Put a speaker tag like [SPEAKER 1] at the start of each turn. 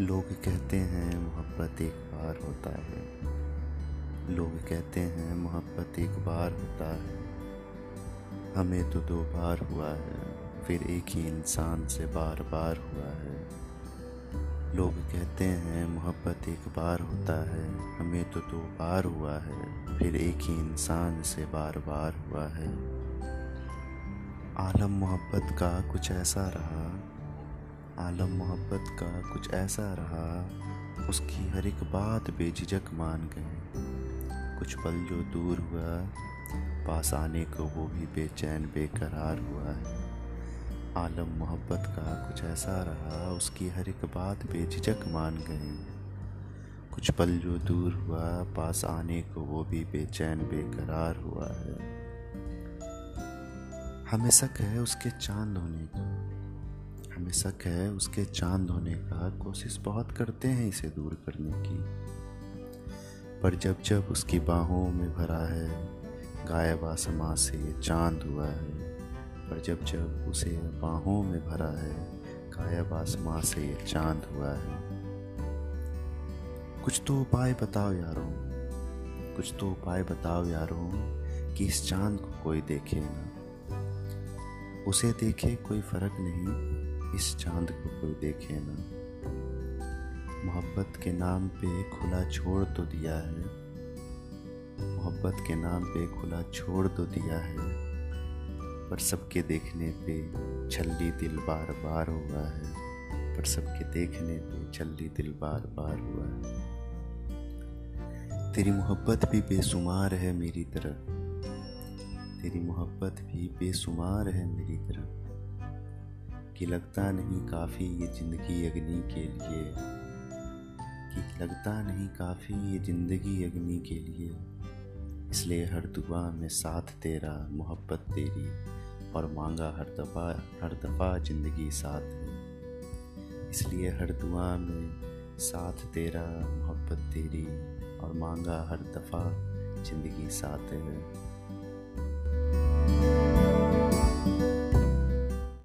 [SPEAKER 1] लोग कहते हैं मोहब्बत एक बार होता है। लोग कहते हैं मोहब्बत एक बार होता है। हमें तो दो बार हुआ है, फिर एक ही इंसान से बार बार हुआ है। लोग कहते हैं मोहब्बत एक बार होता है, हमें तो दो बार हुआ है, फिर एक ही इंसान से बार बार हुआ है। आलम मोहब्बत का कुछ ऐसा रहा आलम मोहब्बत का कुछ ऐसा रहा, उसकी हर एक बात बेझिझक मान गए कुछ पल जो दूर हुआ, पास आने को वो भी बेचैन, बेकरार हुआ। है आलम मोहब्बत का कुछ ऐसा रहा, उसकी हर एक बात बेझिझक मान गए कुछ पल जो दूर हुआ, पास आने को वो भी बेचैन, बेकरार हुआ है। हमें शक है उसके चाँद होने का। शक है, उसके चाँद होने का कोशिश बहुत करते हैं इसे दूर करने की। पर जब जब उसकी बाहों में भरा है, गायब आसमां से चाँद हुआ है, पर जब जब उसे बाहों में भरा है, गायब आसमां से चाँद हुआ है। कुछ तो उपाय बताओ यारों, कुछ तो उपाय बताओ यारों कि इस चाँद को कोई देखे ना। उसे देखे कोई फ़र्क नहीं। इस चाँद को कोई देखे ना। मोहब्बत के नाम पे खुला छोड़ तो दिया है। मोहब्बत के नाम पे खुला छोड़ तो दिया है। पर सबके देखने पे छल्ली दिल बार बार हुआ है। पर सबके देखने पे छल्ली दिल बार बार हुआ है। तेरी मोहब्बत भी बेसुमार है मेरी तरफ़ तेरी मोहब्बत भी बेसुमार है मेरी तरफ़ कि लगता नहीं काफ़ी ये ज़िंदगी अग्नि के लिए। कि लगता नहीं काफ़ी ये ज़िंदगी अग्नि के लिए। इसलिए हर दुआ में साथ तेरा, मोहब्बत तेरी, और मांगा हर दफ़ा हर दफ़ा ज़िंदगी साथ है इसलिए हर दुआ में साथ तेरा, मोहब्बत तेरी, और मांगा हर दफ़ा ज़िंदगी साथ है